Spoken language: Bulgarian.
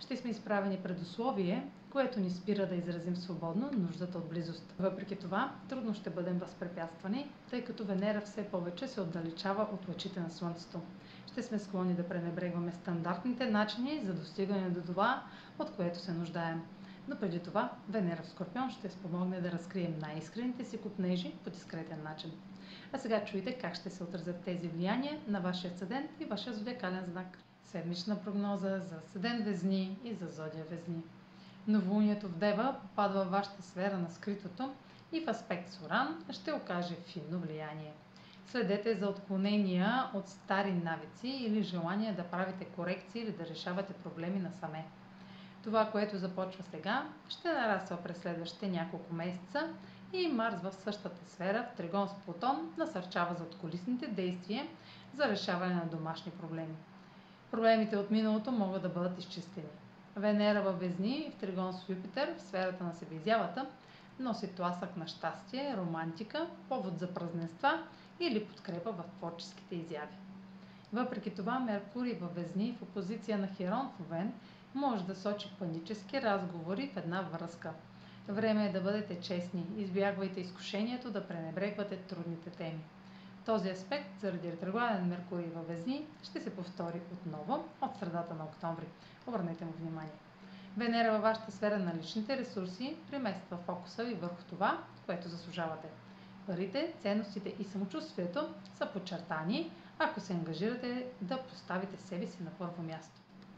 ще сме изправени пред условие, което ни спира да изразим свободно нуждата от близост. Въпреки това, трудно ще бъдем възпрепятствани, тъй като Венера все повече се отдалечава от лъчите на Слънцето. Ще сме склонни да пренебрегваме стандартните начини за достигане до това, от което се нуждаем. Но преди това Венера в Скорпион ще спомогне да разкрием най-искрените си купнежи по дискретен начин. А сега чуйте как ще се отразят тези влияния на вашия седент и вашия зодиакален знак седмична прогноза за Седен Везни и за Зодия Везни. Новолунието в Дева попадва в вашата сфера на скритото и в аспект с Уран ще окаже финно влияние. Следете за отклонения от стари навици или желание да правите корекции или да решавате проблеми насаме. Това, което започва сега, ще нараства през следващите няколко месеца и Марс в същата сфера, в Тригон с Плутон, насърчава за отколисните действия за решаване на домашни проблеми. Проблемите от миналото могат да бъдат изчистени. Венера във Везни в Тригон с Юпитер в сферата на себеизявата носи тласък на щастие, романтика, повод за празненства или подкрепа в творческите изяви. Въпреки това, Меркурий във Везни в опозиция на Херон в Овен може да сочи панически разговори в една връзка. Време е да бъдете честни, избягвайте изкушението да пренебрегвате трудните теми. Този аспект, заради ретрограден Меркурий във Везни, ще се повтори отново от средата на октомври. Обърнете му внимание. Венера във вашата сфера на личните ресурси премества фокуса ви върху това, което заслужавате. Парите, ценностите и самочувствието са подчертани, ако се ангажирате да поставите себе си на първо място.